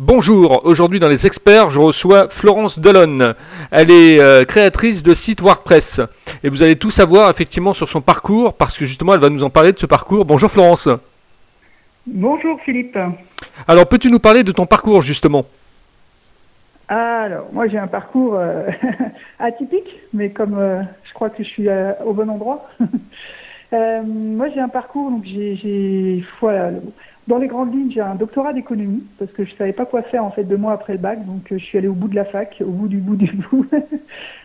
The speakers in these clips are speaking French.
Bonjour, aujourd'hui dans les experts, je reçois Florence Delonne. Elle est euh, créatrice de site WordPress. Et vous allez tout savoir effectivement sur son parcours parce que justement elle va nous en parler de ce parcours. Bonjour Florence. Bonjour Philippe. Alors peux-tu nous parler de ton parcours justement? Alors moi j'ai un parcours euh, atypique, mais comme euh, je crois que je suis au bon endroit. moi j'ai un parcours, donc j'ai... Voilà, dans les grandes lignes, j'ai un doctorat d'économie parce que je savais pas quoi faire en fait deux mois après le bac, donc euh, je suis allée au bout de la fac, au bout du bout du bout,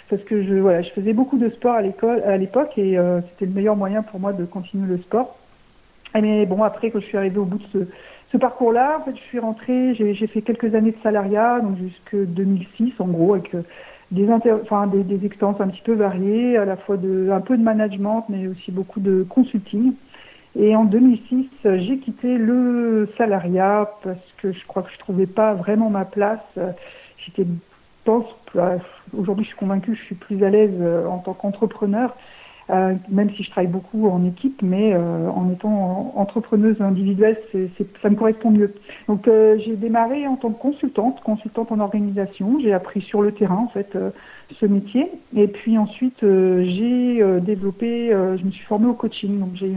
parce que je voilà, je faisais beaucoup de sport à l'école à l'époque et euh, c'était le meilleur moyen pour moi de continuer le sport. Mais bon, après quand je suis arrivée au bout de ce, parcours-là, en fait, je suis rentrée, j'ai fait quelques années de salariat, donc jusque 2006 en gros, avec euh, des, enfin, des, des expériences un petit peu variées, à la fois de un peu de management, mais aussi beaucoup de consulting. Et en 2006, j'ai quitté le salariat parce que je crois que je trouvais pas vraiment ma place. J'étais, pense, aujourd'hui je suis convaincue, je suis plus à l'aise euh, en tant qu'entrepreneur, euh, même si je travaille beaucoup en équipe, mais euh, en étant entrepreneuse individuelle, ça me correspond mieux. Donc j'ai démarré en tant que consultante, consultante en organisation. J'ai appris sur le terrain en fait ce métier, et puis ensuite j'ai développé, je me suis formée au coaching. Donc j'ai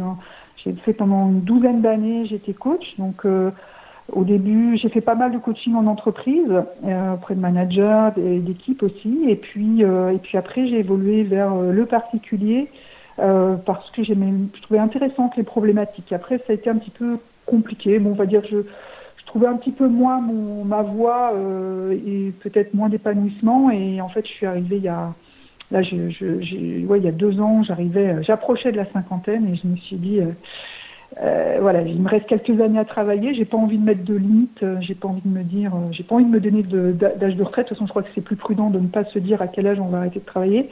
j'ai fait pendant une douzaine d'années, j'étais coach. Donc, euh, au début, j'ai fait pas mal de coaching en entreprise, euh, auprès de managers, d'équipes aussi. Et puis, euh, et puis après, j'ai évolué vers le particulier parce que j'aimais, je trouvais intéressantes les problématiques. Après, ça a été un petit peu compliqué. Bon, on va dire je, je trouvais un petit peu moins mon, ma voix et peut-être moins d'épanouissement. Et en fait, je suis arrivée il y a Là, je, il y a deux ans, j'arrivais, euh, j'approchais de la cinquantaine et je me suis dit, euh, euh, voilà, il me reste quelques années à travailler. J'ai pas envie de mettre de limites. J'ai pas envie de me dire, j'ai pas envie de me donner d'âge de, retraite. De toute façon, je crois que c'est plus prudent de ne pas se dire à quel âge on va arrêter de travailler.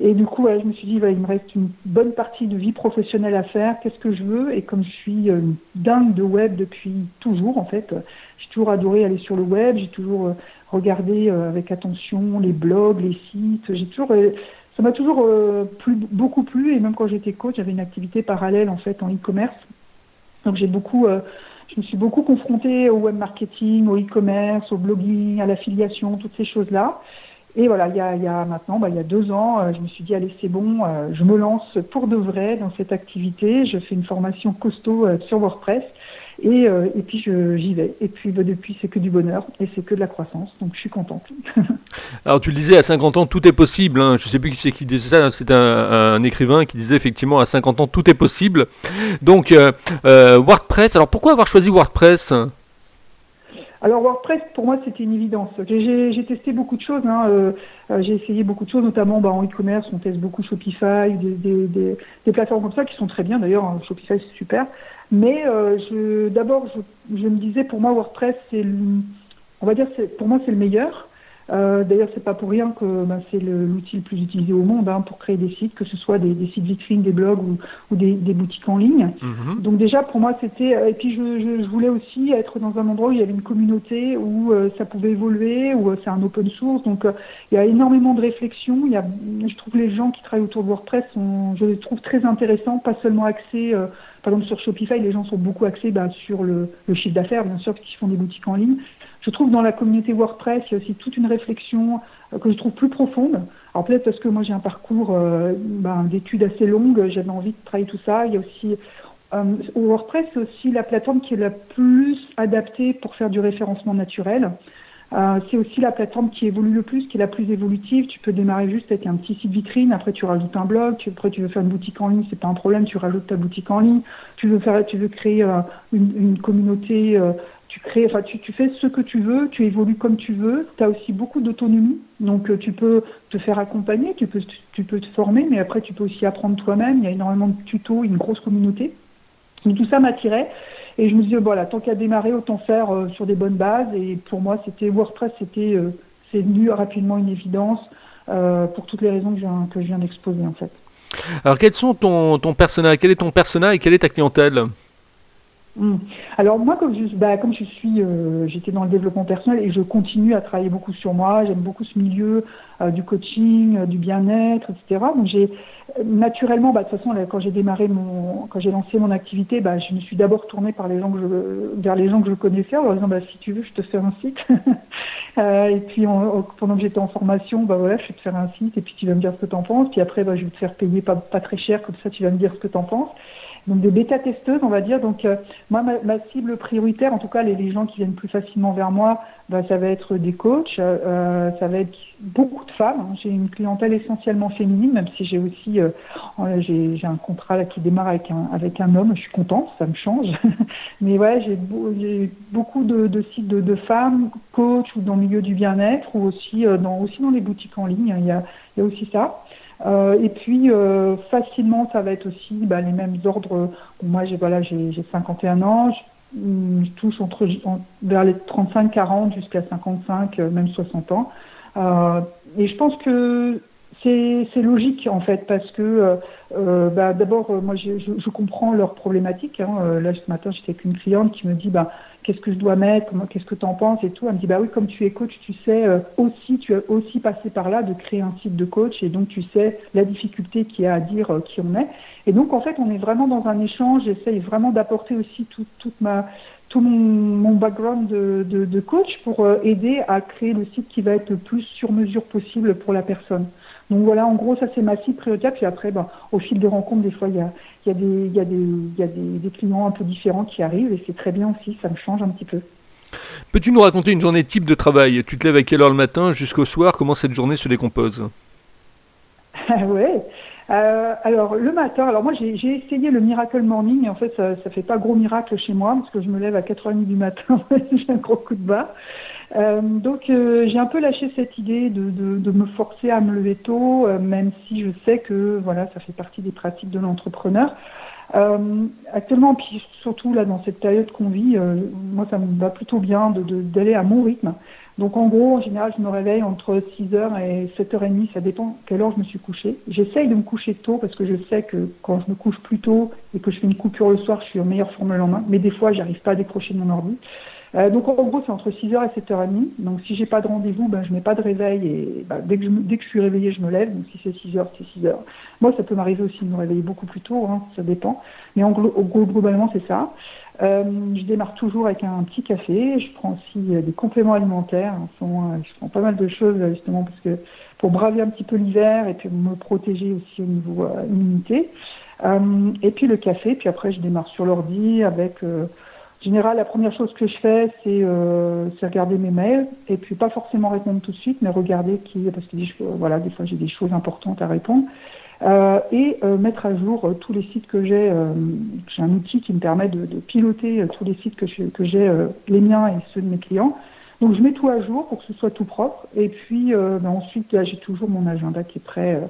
Et du coup, je me suis dit, il me reste une bonne partie de vie professionnelle à faire. Qu'est-ce que je veux? Et comme je suis dingue de web depuis toujours, en fait, j'ai toujours adoré aller sur le web. J'ai toujours regarder euh, avec attention les blogs, les sites. J'ai toujours, euh, ça m'a toujours euh, plu, beaucoup plu et même quand j'étais coach, j'avais une activité parallèle en fait en e-commerce. Donc j'ai beaucoup, je me suis beaucoup confrontée au web marketing, au e-commerce, au blogging, à l'affiliation, toutes ces choses-là. Et voilà, il y a, il y a maintenant, bah, il y a deux ans, je me suis dit allez c'est bon, je me lance pour de vrai dans cette activité. Je fais une formation costaud sur WordPress et, euh, et puis j'y vais. Et puis bah, depuis, c'est que du bonheur et c'est que de la croissance. Donc je suis contente. Alors tu le disais, à 50 ans, tout est possible. Hein. Je ne sais plus qui c'est qui disait ça. C'est un, écrivain qui disait effectivement à 50 ans, tout est possible. Donc euh, euh, WordPress. Alors pourquoi avoir choisi WordPress? Alors WordPress, pour moi, c'était une évidence. J'ai testé beaucoup de choses. Hein. Euh, j'ai essayé beaucoup de choses, notamment bah, en e-commerce. On teste beaucoup Shopify, des, des, des, des, plateformes comme ça qui sont très bien. D'ailleurs, hein, Shopify, c'est super. Mais euh, d'abord, je, je, me disais, pour moi, WordPress, c'est, on va dire, pour moi, c'est le meilleur. Euh, D'ailleurs, c'est pas pour rien que ben, c'est l'outil le, plus utilisé au monde hein, pour créer des sites, que ce soit des, des sites vitrines, des blogs ou, ou des, des, boutiques en ligne. Mhm. Donc déjà, pour moi, c'était. Euh, et puis, je, je, je, voulais aussi être dans un endroit où il y avait une communauté, où euh, ça pouvait évoluer, où euh, c'est un open source. Donc, il y a énormément de réflexions. Il y a, je trouve les gens qui travaillent autour de WordPress sont, je les trouve très intéressants, pas seulement axés par exemple, sur Shopify, les gens sont beaucoup axés bah, sur le, chiffre d'affaires, bien sûr, parce font des boutiques en ligne. Je trouve dans la communauté WordPress, il y a aussi toute une réflexion euh, que je trouve plus profonde. Alors peut-être parce que moi j'ai un parcours euh, ben, d'études assez longue, j'avais envie de travailler tout ça. Il y a aussi euh, WordPress, c'est aussi la plateforme qui est la plus adaptée pour faire du référencement naturel. Euh, c'est aussi la plateforme qui évolue le plus, qui est la plus évolutive. Tu peux démarrer juste avec un petit site vitrine, après tu rajoutes un blog, tu, après tu veux faire une boutique en ligne, c'est pas un problème, tu rajoutes ta boutique en ligne. Tu veux faire, tu veux créer euh, une, une, communauté, euh, tu crées, enfin tu, tu, fais ce que tu veux, tu évolues comme tu veux. Tu as aussi beaucoup d'autonomie, donc euh, tu peux te faire accompagner, tu peux, tu peux te former, mais après tu peux aussi apprendre toi-même. Il y a énormément de tutos, une grosse communauté. Donc tout ça m'attirait. Et je me disais, voilà, tant qu'à démarrer, autant faire euh, sur des bonnes bases. Et pour moi, c'était WordPress, c'était euh, c'est devenu rapidement une évidence euh, pour toutes les raisons que je viens, que je viens d'exposer en fait. Alors, quels sont ton, ton persona Quel est ton persona et quelle est ta clientèle? Alors moi, comme je, bah, comme je suis, euh, j'étais dans le développement personnel et je continue à travailler beaucoup sur moi. J'aime beaucoup ce milieu euh, du coaching, euh, du bien-être, etc. Donc j'ai naturellement, bah, de toute façon, quand j'ai démarré mon, quand j'ai lancé mon activité, bah, je me suis d'abord tournée par les gens que je, vers les gens que je connaissais, en leur disant, bah, si tu veux, je te fais un site. et puis pendant que j'étais en formation, bah voilà, je vais te faire un site et puis tu vas me dire ce que tu en penses. Puis après, bah, je vais te faire payer pas, pas très cher, comme ça tu vas me dire ce que tu en penses donc des bêta-testeuses, on va dire. Donc euh, moi, ma, cible prioritaire, en tout cas les, les, gens qui viennent plus facilement vers moi, bah, ça va être des coachs, euh, ça va être beaucoup de femmes. J'ai une clientèle essentiellement féminine, même si j'ai aussi euh, j'ai un contrat qui démarre avec un avec un homme. Je suis contente, ça me change. Mais ouais, j'ai beaucoup de, de sites de, de, femmes, coachs ou dans le milieu du bien-être, ou aussi dans aussi dans les boutiques en ligne. Il y a, il y a aussi ça. Euh, et puis euh, facilement, ça va être aussi bah, les mêmes ordres. Moi, j'ai voilà, j'ai 51 ans, je, touche entre vers les 35-40 jusqu'à 55, euh, même 60 ans. Euh, et je pense que c'est logique en fait parce que euh, bah, d'abord moi je, je, je, comprends leurs problématiques. Hein. Là ce matin j'étais avec une cliente qui me dit bah qu'est-ce que je dois mettre, qu'est-ce que tu en penses et tout. Elle me dit, bah oui, comme tu es coach, tu sais euh, aussi, tu as aussi passé par là de créer un site de coach et donc tu sais la difficulté qu'il y a à dire euh, qui on est. Et donc, en fait, on est vraiment dans un échange. J'essaye vraiment d'apporter aussi tout, toute ma, tout mon, background de, de, de, coach pour euh, aider à créer le site qui va être le plus sur mesure possible pour la personne. Donc voilà, en gros, ça c'est ma cible prioritaire. Puis après, ben, au fil des rencontres, des fois, il y a, y a, des, y a, des, y a des, des, clients un peu différents qui arrivent et c'est très bien aussi, ça me change un petit peu. Peux-tu nous raconter une journée type de travail? Tu te lèves à quelle heure le matin jusqu'au soir? Comment cette journée se décompose? Oui. Euh, alors le matin, alors moi j'ai essayé le Miracle Morning et en fait ça, ça fait pas gros miracle chez moi parce que je me lève à 4h30 du matin, j'ai un gros coup de bas. Euh, donc euh, j'ai un peu lâché cette idée de, de, de, me forcer à me lever tôt, euh, même si je sais que voilà ça fait partie des pratiques de l'entrepreneur. Euh, actuellement, puis surtout là dans cette période qu'on vit, moi ça me va plutôt bien d'aller à mon rythme. Donc en gros, en général, je me réveille entre 6h et 7h30, ça dépend quelle heure je me suis couché. J'essaye de me coucher tôt parce que je sais que quand je me couche plus tôt et que je fais une coupure le soir, je suis en meilleure forme le lendemain. Mais des fois, j'arrive pas à décrocher de mon ordi. Euh, donc en gros, c'est entre 6h et 7h30. Donc si j'ai pas de rendez-vous, ben, je mets pas de réveil et ben, dès, que je, dès que je suis réveillée, je me lève. Donc si c'est 6h, c'est 6h. Moi, ça peut m'arriver aussi de me réveiller beaucoup plus tôt, hein, ça dépend. Mais en gros, globalement, c'est ça. Euh, je démarre toujours avec un petit café. Je prends aussi euh, des compléments alimentaires. Sont, euh, je prends pas mal de choses justement parce que pour braver un petit peu l'hiver et puis me protéger aussi au niveau euh, immunité. et puis le café. Puis après, je démarre sur l'ordi avec en général, la première chose que je fais, c'est euh, regarder mes mails et puis pas forcément répondre tout de suite, mais regarder qui, parce que voilà, des fois j'ai des choses importantes à répondre euh, et euh, mettre à jour euh, tous les sites que j'ai. Euh, j'ai un outil qui me permet de, de piloter tous les sites que que j'ai, les miens et ceux de mes clients. Donc je mets tout à jour pour que ce soit tout propre. Et puis ben ensuite, j'ai toujours mon agenda qui est prêt.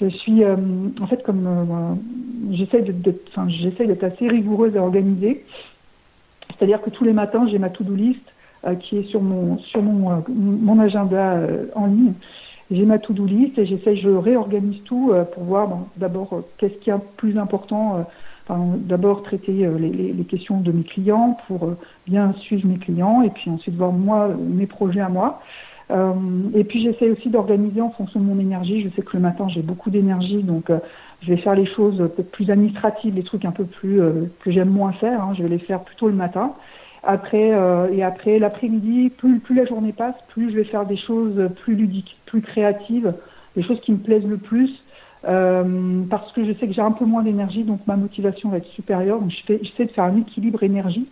je suis, en fait, comme j'essaye d'être, enfin, j'essaye d'être assez rigoureuse et organisée. C'est-à-dire que tous les matins, j'ai ma to-do list euh, qui est sur mon, sur mon, euh, mon agenda euh, en ligne. J'ai ma to-do list et j'essaie, je réorganise tout pour voir bon, d'abord qu'est-ce qui est plus important. Enfin, d'abord traiter les, les, les, questions de mes clients pour bien suivre mes clients et puis ensuite voir moi mes projets à moi. Euh, et puis j'essaie aussi d'organiser en fonction de mon énergie. Je sais que le matin j'ai beaucoup d'énergie, donc euh, je vais faire les choses plus administratives, les trucs un peu plus euh, que j'aime moins faire. Hein, je vais les faire plutôt le matin. Après et après l'après-midi, plus, plus la journée passe, plus je vais faire des choses plus ludiques, plus créatives, des choses qui me plaisent le plus. parce que je sais que j'ai un peu moins d'énergie, donc ma motivation va être supérieure. Donc j'essaie de faire un équilibre énergie.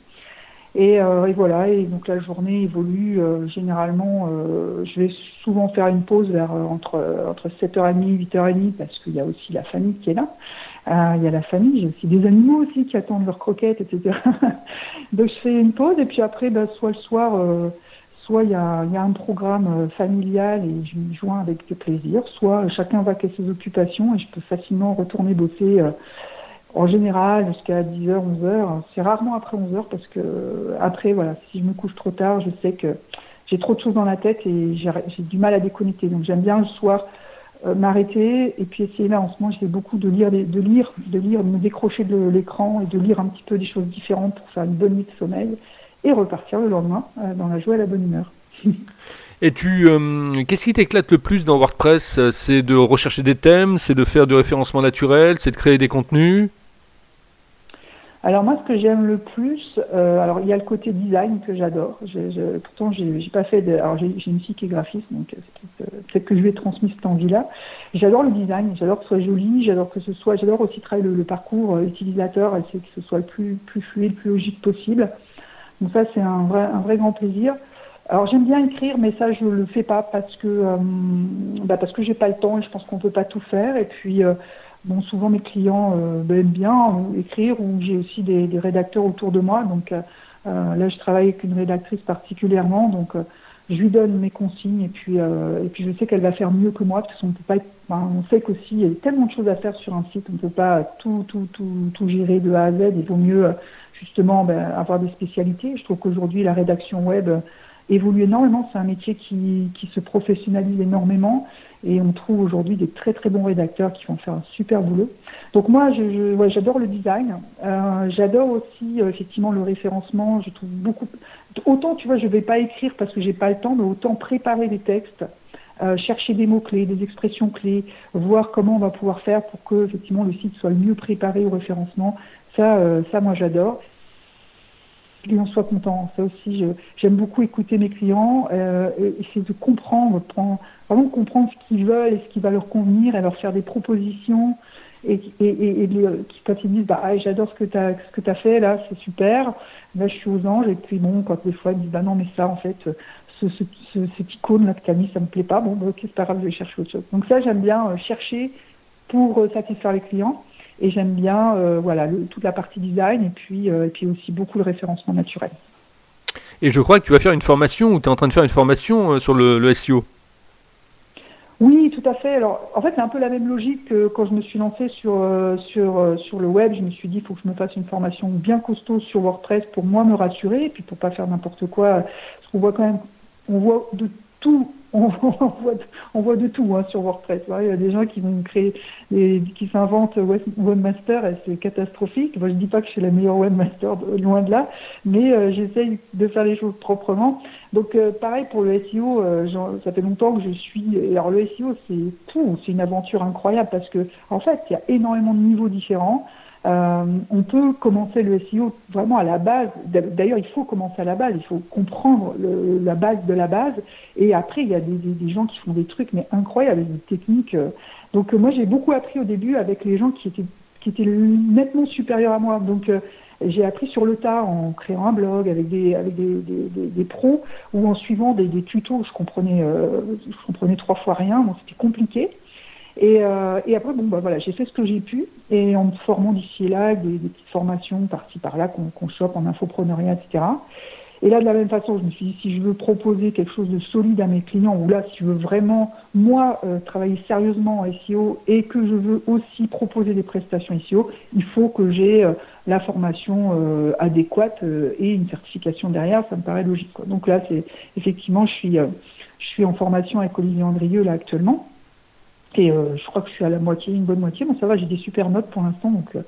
Et, euh, et, voilà, et donc la journée évolue. Euh, généralement, euh, je vais souvent faire une pause vers euh, entre entre 7h30 et 8h30 parce qu'il y a aussi la famille qui est là. Euh, il y a la famille, j'ai aussi des animaux aussi qui attendent leurs croquettes, etc. donc je fais une pause et puis après, ben, soit le soir, soit il y a, y a un programme familial et je m'y joins avec plaisir, soit chacun va à ses occupations et je peux facilement retourner bosser en général jusqu'à 10h, 11h. C'est rarement après 11h parce que après, voilà, si je me couche trop tard, je sais que j'ai trop de choses dans la tête et j'ai du mal à déconnecter. Donc j'aime bien le soir m'arrêter et puis essayer là en ce moment j'essaie beaucoup de lire, de lire, de lire, de me décrocher de l'écran et de lire un petit peu des choses différentes pour faire une bonne nuit de sommeil et repartir le lendemain dans la joie et la bonne humeur. Et tu, qu'est-ce qui t'éclate le plus dans WordPress? C'est de rechercher des thèmes, c'est de faire du référencement naturel, c'est de créer des contenus? Alors moi, ce que j'aime le plus, euh, alors il y a le côté design que j'adore. Pourtant, j'ai pas fait. De, alors j'ai une fille qui est graphiste, donc euh, peut-être que je lui ai transmis cette envie-là. J'adore le design, j'adore que ce soit joli, j'adore que ce soit, j'adore aussi travailler le, parcours euh, utilisateur, essayer que ce soit le plus plus fluide, le plus logique possible. Donc ça, c'est un vrai un vrai grand plaisir. Alors j'aime bien écrire, mais ça je le fais pas parce que euh, bah parce que j'ai pas le temps et je pense qu'on peut pas tout faire. Et puis Bon, souvent mes clients euh, ben, aiment bien écrire ou j'ai aussi des, des, rédacteurs autour de moi. Donc euh, euh, là, je travaille avec une rédactrice particulièrement, donc je lui donne mes consignes et puis et puis je sais qu'elle va faire mieux que moi parce qu'on peut pas. Être, on sait qu'aussi il y a tellement de choses à faire sur un site, on ne peut pas tout tout tout tout gérer de A à Z. Il vaut mieux justement ben, avoir des spécialités. Je trouve qu'aujourd'hui la rédaction web évolue énormément. C'est un métier qui, qui se professionnalise énormément et on trouve aujourd'hui des très très bons rédacteurs qui vont faire un super boulot. Donc moi, j'adore le design. Euh, j'adore aussi euh, effectivement le référencement. Je trouve beaucoup. Autant tu vois, je vais pas écrire parce que j'ai pas le temps, mais autant préparer des textes, euh, chercher des mots clés, des expressions clés, voir comment on va pouvoir faire pour que effectivement le site soit le mieux préparé au référencement. Ça, ça moi j'adore clients soient contents. Ça aussi, j'aime beaucoup écouter mes clients, euh, essayer de comprendre, prendre, vraiment comprendre ce qu'ils veulent et ce qui va leur convenir et leur faire des propositions. Et, et, et quand ils disent bah, ah, j'adore ce que tu as, ce que as fait là, c'est super, là je suis aux anges. Et puis bon, quand des fois ils disent bah non, mais ça en fait, ce, ce, ce, cette icône là que tu as mis, ça me plaît pas, bon, bah, ok, c'est pas grave, je vais chercher autre chose. Donc ça, j'aime bien euh, chercher pour euh, satisfaire les clients. Et j'aime bien euh, voilà, toute la partie design et puis, euh, et puis aussi beaucoup le référencement naturel. Et je crois que tu vas faire une formation ou tu es en train de faire une formation euh, sur le, SEO. Oui, tout à fait. Alors, en fait, c'est un peu la même logique que quand je me suis lancée sur, sur, sur le web. Je me suis dit, il faut que je me fasse une formation bien costaud sur WordPress pour moi me rassurer et puis pour pas faire n'importe quoi. Parce qu'on voit quand même, on voit de tout on, voit, on voit de tout hein, sur WordPress. Il y a des gens qui vont créer, qui s'inventent webmaster et c'est catastrophique. Moi, je dis pas que je suis la meilleure webmaster, loin de là, mais euh, j'essaye de faire les choses proprement. Donc, euh, pareil pour le SEO, euh, ça fait longtemps que je suis. alors, le SEO, c'est tout, c'est une aventure incroyable parce que, en fait, il y a énormément de niveaux différents. Euh, on peut commencer le SEO vraiment à la base. D'ailleurs, il faut commencer à la base. Il faut comprendre la base de la base. Et après, il y a des, gens qui font des trucs mais incroyables, des techniques. Euh. Donc, euh, moi, j'ai beaucoup appris au début avec les gens qui étaient nettement supérieurs à moi. Donc, j'ai appris sur le tas en créant un blog avec des pros ou en suivant des, tutos. Je je comprenais trois fois rien. Donc, c'était compliqué. Et, euh, et après, bon, bah voilà, j'ai fait ce que j'ai pu, et en me formant d'ici et là, des, des petites formations par-ci par-là qu'on qu chope en infopreneuriat, etc. Et là, de la même façon, je me suis dit, si je veux proposer quelque chose de solide à mes clients, ou là, si je veux vraiment, moi, euh, travailler sérieusement en SEO et que je veux aussi proposer des prestations SEO, il faut que j'ai euh, la formation euh, adéquate euh, et une certification derrière, ça me paraît logique. Quoi. Donc là, c'est effectivement, je suis, euh, je suis en formation avec Olivier Andrieux, là, actuellement. Et euh, je crois que je suis à la moitié, une bonne moitié. Bon, ça va, j'ai des super notes pour l'instant, donc euh,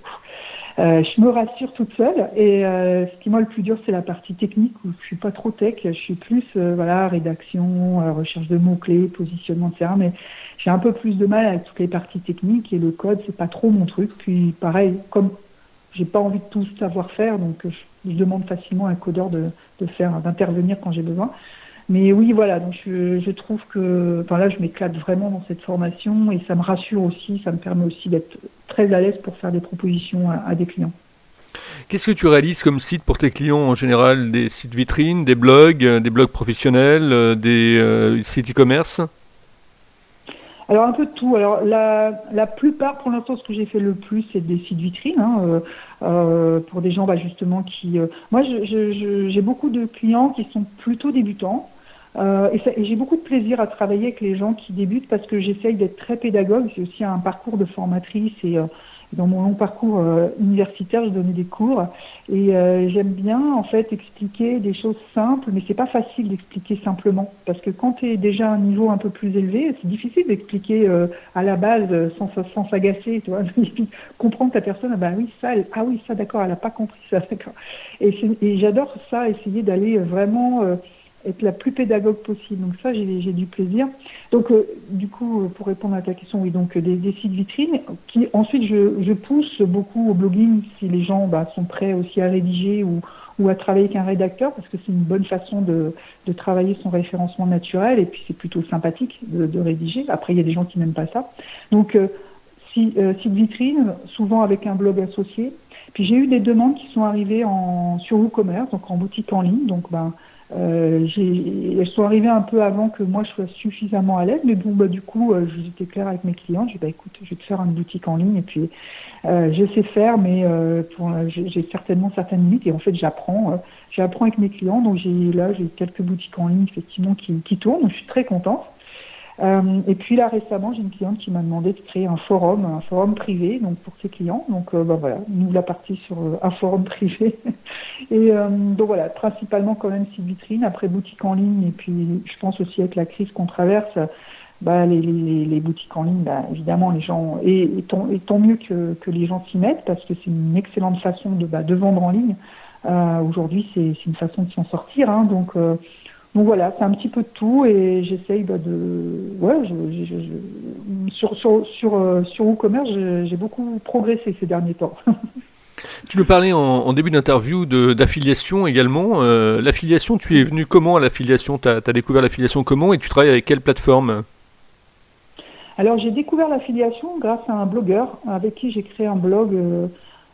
euh je me rassure toute seule. Et ce qui moi le plus dur, c'est la partie technique où je suis pas trop tech. Je suis plus voilà rédaction, recherche de mots clés, positionnement, etc. Mais j'ai un peu plus de mal avec toutes les parties techniques et le code, c'est pas trop mon truc. Puis pareil, comme j'ai pas envie de tout savoir faire, donc je, je demande facilement à un codeur de, de faire, d'intervenir quand j'ai besoin. Mais oui, voilà, donc je, je trouve que, enfin là, je m'éclate vraiment dans cette formation et ça me rassure aussi, ça me permet aussi d'être très à l'aise pour faire des propositions à, à des clients. Qu'est-ce que tu réalises comme site pour tes clients en général? Des sites vitrines, des blogs, euh, des blogs professionnels, euh, des euh, sites e-commerce? Alors un peu de tout. Alors la, la plupart, pour l'instant, ce que j'ai fait le plus, c'est des sites vitrines hein, euh, euh, pour des gens bah, justement qui. Euh, moi, j'ai beaucoup de clients qui sont plutôt débutants. Euh, et, et j'ai beaucoup de plaisir à travailler avec les gens qui débutent parce que j'essaye d'être très pédagogue. C'est aussi un parcours de formatrice et, euh, Dans mon long parcours euh, universitaire, je donnais des cours et euh, j'aime bien en fait expliquer des choses simples, mais c'est pas facile d'expliquer simplement parce que quand tu es déjà à un niveau un peu plus élevé, c'est difficile d'expliquer euh, à la base sans sans s'agacer, tu vois, comprendre que la personne ah bah oui ça, ah oui ça d'accord, elle a pas compris ça d'accord. Et, et j'adore ça, essayer d'aller vraiment être la plus pédagogue possible. Donc ça, j'ai du plaisir. Donc euh, du coup, euh, pour répondre à ta question, oui, donc des, des sites vitrines. Qui ensuite, je, je, pousse beaucoup au blogging si les gens bah, sont prêts aussi à rédiger ou, ou à travailler avec un rédacteur, parce que c'est une bonne façon de, de, travailler son référencement naturel, et puis c'est plutôt sympathique de, rédiger. Après, il y a des gens qui n'aiment pas ça. Donc, euh, euh, site vitrine, souvent avec un blog associé. Puis j'ai eu des demandes qui sont arrivées en, sur WooCommerce, donc en boutique en ligne. Donc, ben, euh, elles sont arrivées un peu avant que moi je sois suffisamment à l'aise, mais bon, bah, du coup, euh, j'étais claire avec mes clients. J'ai dit, bah, écoute, je vais te faire une boutique en ligne et puis euh, je sais faire, mais euh, j'ai certainement certaines limites et en fait, j'apprends. Euh, j'apprends avec mes clients. Donc, j'ai là, j'ai quelques boutiques en ligne effectivement qui, qui tournent. Donc, je suis très contente. Euh, et puis là récemment, j'ai une cliente qui m'a demandé de créer un forum, un forum privé, donc pour ses clients. Donc euh, bah, voilà, nous la partie sur euh, un forum privé. et donc voilà, principalement quand même site vitrine, après boutique en ligne, et puis je pense aussi avec la crise qu'on traverse, bah, les, les, les, boutiques en ligne, bah, évidemment les gens et, et, tant, et tant mieux que, que les gens s'y mettent parce que c'est une excellente façon de, bah, de vendre en ligne. Aujourd'hui, c'est une façon de s'en sortir. Hein, donc donc voilà, c'est un petit peu de tout et j'essaye bah, de. Ouais, je, je, je, sur, sur, sur, euh, sur WooCommerce, j'ai beaucoup progressé ces derniers temps. tu nous parlais en, en début d'interview d'affiliation également. Euh, l'affiliation, tu es venu comment à l'affiliation? Tu as, as, découvert l'affiliation comment et tu travailles avec quelle plateforme? Alors j'ai découvert l'affiliation grâce à un blogueur avec qui j'ai créé un blog, euh,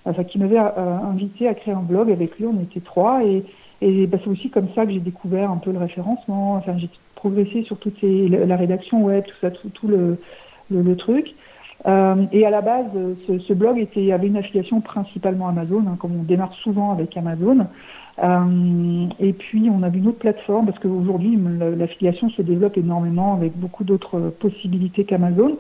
enfin qui m'avait invité à créer un blog. Avec lui, on était trois et et bah, c'est aussi comme ça que j'ai découvert un peu le référencement. Enfin, j'ai progressé sur toute ces, la rédaction web, tout ça, tout, le, truc. Euh, et à la base, ce, blog avait une affiliation principalement Amazon, hein, comme on démarre souvent avec Amazon. Euh, et puis, on avait une autre plateforme, parce qu'aujourd'hui, l'affiliation se développe énormément avec beaucoup d'autres possibilités qu'Amazon.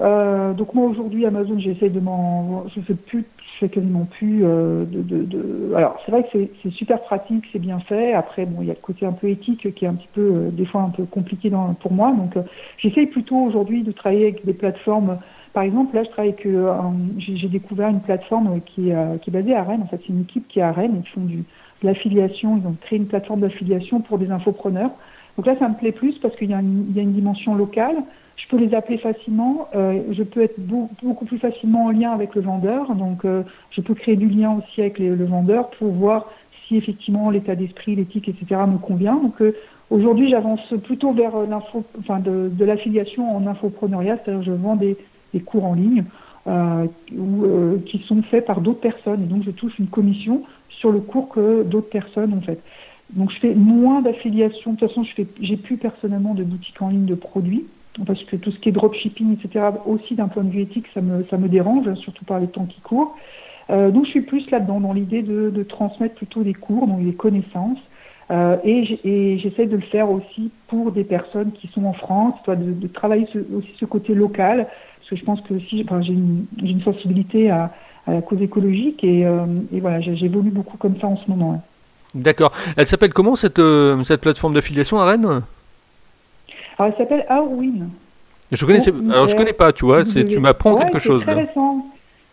Euh, donc moi aujourd'hui Amazon j'essaie de m'en je fais plus je fais quasiment plus euh, de, de, de, alors c'est vrai que c'est super pratique c'est bien fait. Après bon il y a le côté un peu éthique qui est un petit peu euh, des fois un peu compliqué dans, pour moi. Donc euh, j'essaye plutôt aujourd'hui de travailler avec des plateformes. Par exemple là je travaille que euh, j'ai découvert une plateforme qui, qui est basée à Rennes. En fait c'est une équipe qui est à Rennes. Ils font du de l'affiliation. Ils ont créé une plateforme d'affiliation pour des infopreneurs. Donc là ça me plaît plus parce qu'il y, y a une dimension locale je peux les appeler facilement. Euh, je peux être beaucoup plus facilement en lien avec le vendeur. Donc, euh, je peux créer du lien aussi avec le vendeur pour voir si effectivement l'état d'esprit, l'éthique, etc. me convient. Donc, euh, aujourd'hui, j'avance plutôt vers l'info, enfin, de, l'affiliation en infopreneuriat, c'est-à-dire je vends des, cours en ligne euh, ou, euh, qui sont faits par d'autres personnes. Et donc, je touche une commission sur le cours que d'autres personnes ont fait. Donc, je fais moins d'affiliation. De toute façon, je fais, j'ai plus personnellement de boutique en ligne de produits parce que tout ce qui est dropshipping, etc., aussi d'un point de vue éthique, ça me, dérange, surtout par les temps qui courent. Euh, donc je suis plus là-dedans, dans l'idée de, transmettre plutôt des cours, donc des connaissances, euh, et j'essaie de le faire aussi pour des personnes qui sont en France, de, de travailler aussi ce côté local, parce que je pense que j'ai une, sensibilité à, la cause écologique, et, euh, voilà, j'évolue beaucoup comme ça en ce moment. Hein. D'accord. Elle s'appelle comment cette, cette plateforme d'affiliation à Rennes alors, elle s'appelle Aurwin. Je alors je connais pas, tu vois, c'est, tu m'apprends ouais, quelque chose. C'est très récent.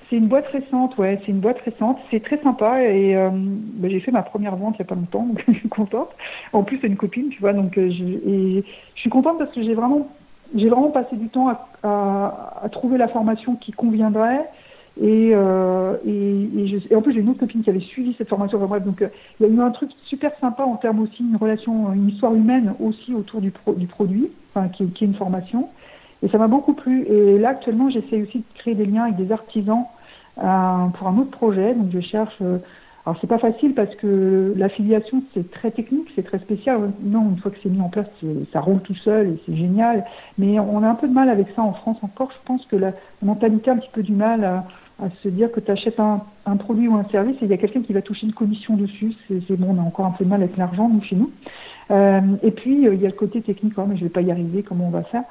C'est une boîte récente, ouais, c'est une boîte récente. C'est très sympa et euh, bah, j'ai fait ma première vente il n'y a pas longtemps, donc je suis contente. En plus, c'est une copine, tu vois, donc euh, je, et je suis contente parce que j'ai vraiment, j'ai vraiment passé du temps à, à, à, trouver la formation qui conviendrait. Et, euh, et, et, je, et, en plus, j'ai une autre copine qui avait suivi cette formation. Enfin, bref, donc euh, il y a eu un truc super sympa en termes aussi, une relation, une histoire humaine aussi autour du, pro, du produit, enfin, qui, est une formation. Et ça m'a beaucoup plu. Et là, actuellement, j'essaie aussi de créer des liens avec des artisans euh, pour un autre projet. Donc, je cherche. Euh, alors, c'est pas facile parce que l'affiliation, c'est très technique, c'est très spécial. Non, une fois que c'est mis en place, ça roule tout seul et c'est génial. Mais on a un peu de mal avec ça en France encore. Je pense que la, mentalité a un petit peu du mal à se dire que tu achètes un, produit ou un service et il y a quelqu'un qui va toucher une commission dessus. C'est bon, on a encore un peu de mal avec l'argent, nous, chez nous. Euh, et puis, euh, il y a le côté technique, oh, mais je vais pas y arriver, comment on va faire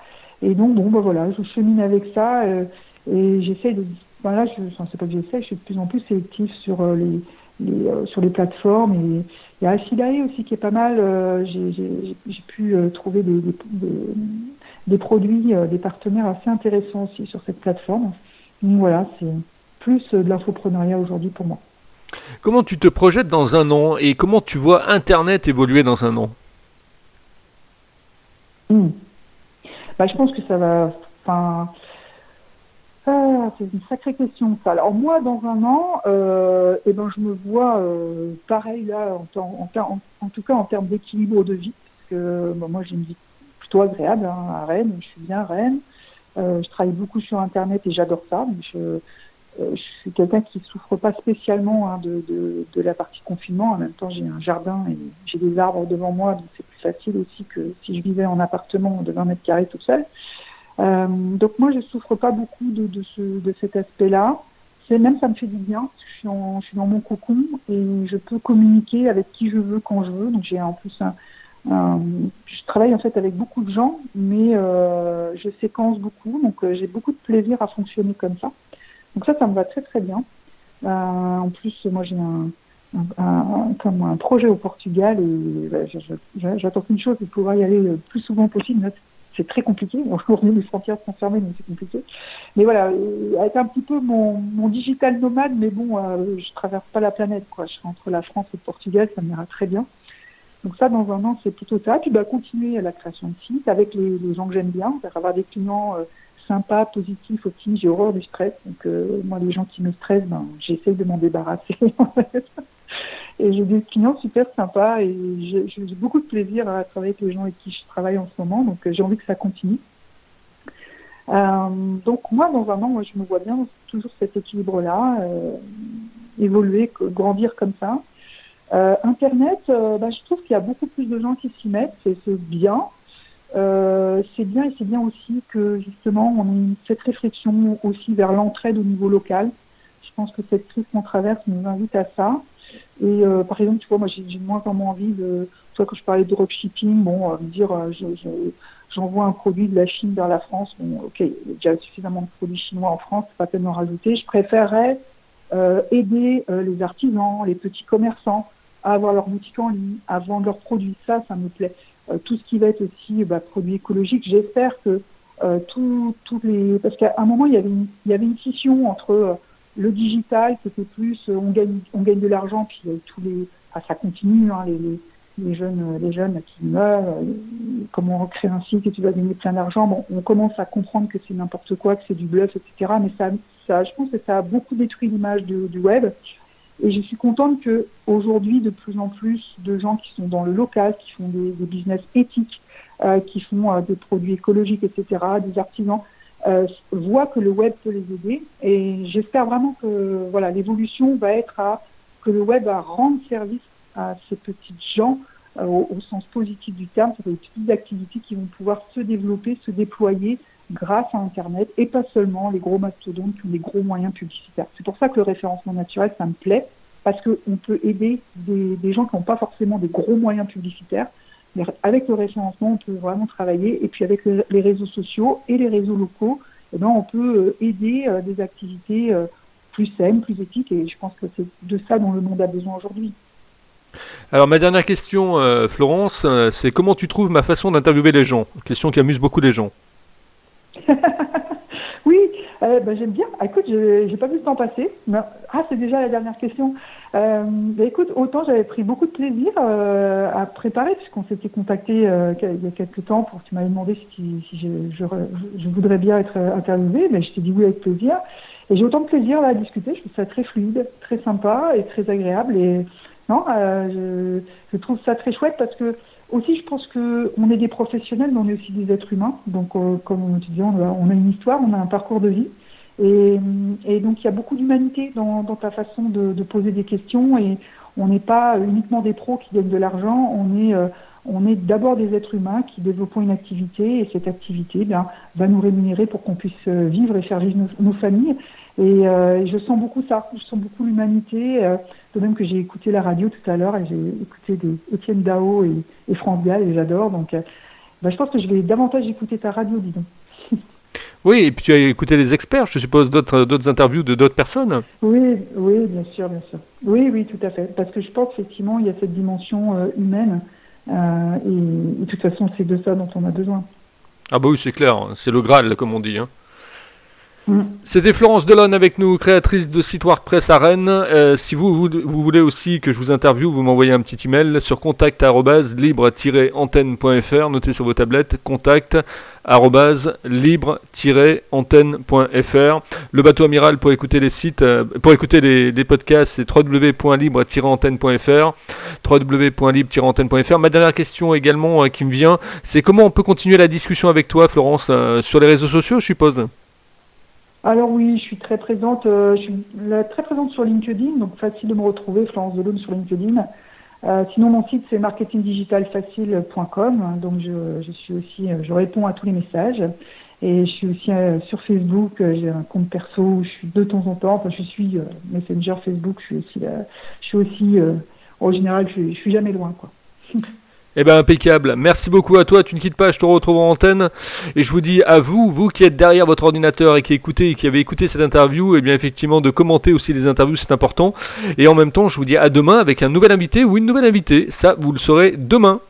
Et donc, bon, bah voilà, je chemine avec ça euh, et j'essaie de, voilà, je, enfin, c'est pas que j'essaie, je suis de plus en plus sélective sur les, les sur les plateformes et il y a Acidae aussi qui est pas mal. j'ai pu trouver des, des, des produits, des partenaires assez intéressants aussi sur cette plateforme. Donc voilà, c'est plus de l'infoprenariat aujourd'hui pour moi. Comment tu te projettes dans un an et comment tu vois Internet évoluer dans un an? Hmm. bah, Je pense que ça va. Enfin, ah, c'est une sacrée question ça. Alors moi, dans un an, euh, eh ben, je me vois euh, pareil là, en, en, tout cas en termes d'équilibre de vie, parce que bah, moi j'ai une vie plutôt agréable hein, à Rennes, je suis bien à Rennes. Euh, je travaille beaucoup sur Internet et j'adore ça. euh, je suis quelqu'un qui souffre pas spécialement hein, de, la partie confinement. En même temps, j'ai un jardin et j'ai des arbres devant moi, donc c'est plus facile aussi que si je vivais en appartement de 20 mètres carrés tout seul. Euh, donc moi, je souffre pas beaucoup de, de, ce, de cet aspect-là. Même ça me fait du bien. Je suis, je suis dans mon cocon et je peux communiquer avec qui je veux quand je veux. Donc j'ai en plus je travaille en fait avec beaucoup de gens, mais euh, je séquence beaucoup, donc euh, j'ai beaucoup de plaisir à fonctionner comme ça. Donc ça, ça me va très très bien. Euh, en plus, moi j'ai un, un, comme un projet au Portugal et bah, j'attends une chose, c'est de pouvoir y aller le plus souvent possible. C'est très compliqué. Aujourd'hui, les frontières sont fermées, donc c'est compliqué. Mais voilà, être un petit peu mon, mon digital nomade, mais bon, euh, je traverse pas la planète. Quoi. Je suis entre la France et le Portugal, ça m'ira très bien. Donc ça, dans un an, c'est plutôt ça. Puis bah, continuer à la création de sites avec les, les gens que j'aime bien, avoir des clients euh, sympa, positif, optimiste. J'ai horreur du stress. Donc, euh, moi, les gens qui me stressent, ben, j'essaie de m'en débarrasser. Et j'ai des clients super sympas et j'ai beaucoup de plaisir à travailler avec les gens avec qui je travaille en ce moment. Donc, euh, j'ai envie que ça continue. Euh, donc, moi, dans un an, moi, je me vois bien toujours cet équilibre-là, évoluer, grandir comme ça. Internet, ben, je trouve qu'il y a beaucoup plus de gens qui s'y mettent, c'est bien. Euh, c'est bien et c'est bien aussi que justement on ait cette réflexion aussi vers l'entraide au niveau local. Je pense que cette crise qu'on traverse nous invite à ça. Et euh, par exemple, tu vois, moi j'ai moins en moins envie de, toi quand je parlais de dropshipping, bon, euh, dire j'envoie un produit de la Chine vers la France, bon, ok, il y a déjà suffisamment de produits chinois en France, c'est pas tellement rajouter. Je préférerais aider les artisans, les petits commerçants à avoir leur boutique en ligne, à vendre leurs produits. Ça, ça me plaît. Euh, tout ce qui va être aussi bah, produit écologique. J'espère que euh, tous les parce qu'à un moment il y avait une, il y avait une scission entre euh, le digital qui était plus on gagne on gagne de l'argent puis tous les ah, ça continue hein, les, les, les, jeunes les jeunes qui meurent comment on recrée un site et tu vas gagner plein d'argent bon on commence à comprendre que c'est n'importe quoi que c'est du bluff etc mais ça ça je pense que ça a beaucoup détruit l'image du, du web et je suis contente que aujourd'hui, de plus en plus de gens qui sont dans le local, qui font des, des business éthiques, euh, qui font euh, des produits écologiques, etc., des artisans, euh, voient que le web peut les aider. Et j'espère vraiment que voilà, l'évolution va être à que le web va rendre service à ces petites gens euh, au, au, sens positif du terme, c'est des petites activités qui vont pouvoir se développer, se déployer grâce à Internet et pas seulement les gros mastodontes qui ont des gros moyens publicitaires. C'est pour ça que le référencement naturel, ça me plaît, parce qu'on peut aider des, gens qui n'ont pas forcément des gros moyens publicitaires. Mais avec le référencement, on peut vraiment travailler. Et puis avec les réseaux sociaux et les réseaux locaux, eh ben, on peut euh, aider euh, des activités euh, plus saines, plus éthiques. Et je pense que c'est de ça dont le monde a besoin aujourd'hui. Alors ma dernière question, Florence, c'est comment tu trouves ma façon d'interviewer les gens? Question qui amuse beaucoup les gens. oui, euh, ben, j'aime bien. Ah, écoute, j'ai pas vu le temps passer. Ah, c'est déjà la dernière question. Euh, ben, écoute, autant j'avais pris beaucoup de plaisir euh, à préparer, puisqu'on s'était contacté euh, il y a quelques temps pour tu m'avais demandé si, je, voudrais bien être interviewée, mais je t'ai dit oui avec plaisir. Et j'ai autant de plaisir là à discuter. Je trouve ça très fluide, très sympa et très agréable. Et non, euh, je trouve ça très chouette parce que aussi, je pense que on est des professionnels, mais on est aussi des êtres humains. Donc, euh, comme tu disais, on a, on a, une histoire, on a un parcours de vie. Et, et donc, il y a beaucoup d'humanité dans, dans, ta façon de, de, poser des questions. Et on n'est pas uniquement des pros qui gagnent de l'argent. On est, euh, on est d'abord des êtres humains qui développons une activité. Et cette activité eh va nous rémunérer pour qu'on puisse euh, vivre et faire vivre nos, nos familles. Et, euh, je sens beaucoup ça. Je sens beaucoup l'humanité. Euh, de même que j'ai écouté la radio tout à l'heure et j'ai écouté des Étienne Dao et, et France Gall et j'adore. Donc, euh, bah, je pense que je vais davantage écouter ta radio, dis donc. Oui, et puis tu as écouté les experts, je suppose, d'autres d'autres interviews de d'autres personnes. Oui, oui, bien sûr, bien sûr. Oui, oui, tout à fait. Parce que je pense effectivement il y a cette dimension humaine et, et de toute façon c'est de ça dont on a besoin. Ah bah oui, c'est clair, c'est le Graal, comme on dit. Hein. Mm. C'était Florence Delonne avec nous, créatrice de site WordPress à Rennes. Euh, si vous, vous, voulez aussi que je vous interviewe, vous m'envoyez un petit email sur contact-libre-antenne.fr. Notez sur vos tablettes contact libre-antenne.fr. Le bateau amiral pour écouter les sites, euh, pour écouter les, podcasts, c'est www.libre-antenne.fr. www.libre-antenne.fr. Ma dernière question également euh, qui me vient, c'est comment on peut continuer la discussion avec toi, Florence, sur les réseaux sociaux, je suppose? Alors oui, je suis très présente, euh, je suis très présente sur LinkedIn, donc facile de me retrouver, Florence Delhomme sur LinkedIn. Euh, sinon, mon site c'est marketingdigitalfacile.com, donc je, je suis aussi, euh, je réponds à tous les messages. Et je suis aussi sur Facebook, j'ai un compte perso où je suis de temps en temps, enfin je suis Messenger Facebook, je suis aussi je suis aussi, en général, je, je suis jamais loin quoi. Eh ben impeccable. Merci beaucoup à toi. Tu ne quittes pas. Je te retrouve en antenne. Et je vous dis à vous, vous qui êtes derrière votre ordinateur et qui écoutez et qui avez écouté cette interview, et bien effectivement de commenter aussi les interviews, c'est important. Et en même temps, je vous dis à demain avec un nouvel invité ou une nouvelle invitée. Ça, vous le saurez demain.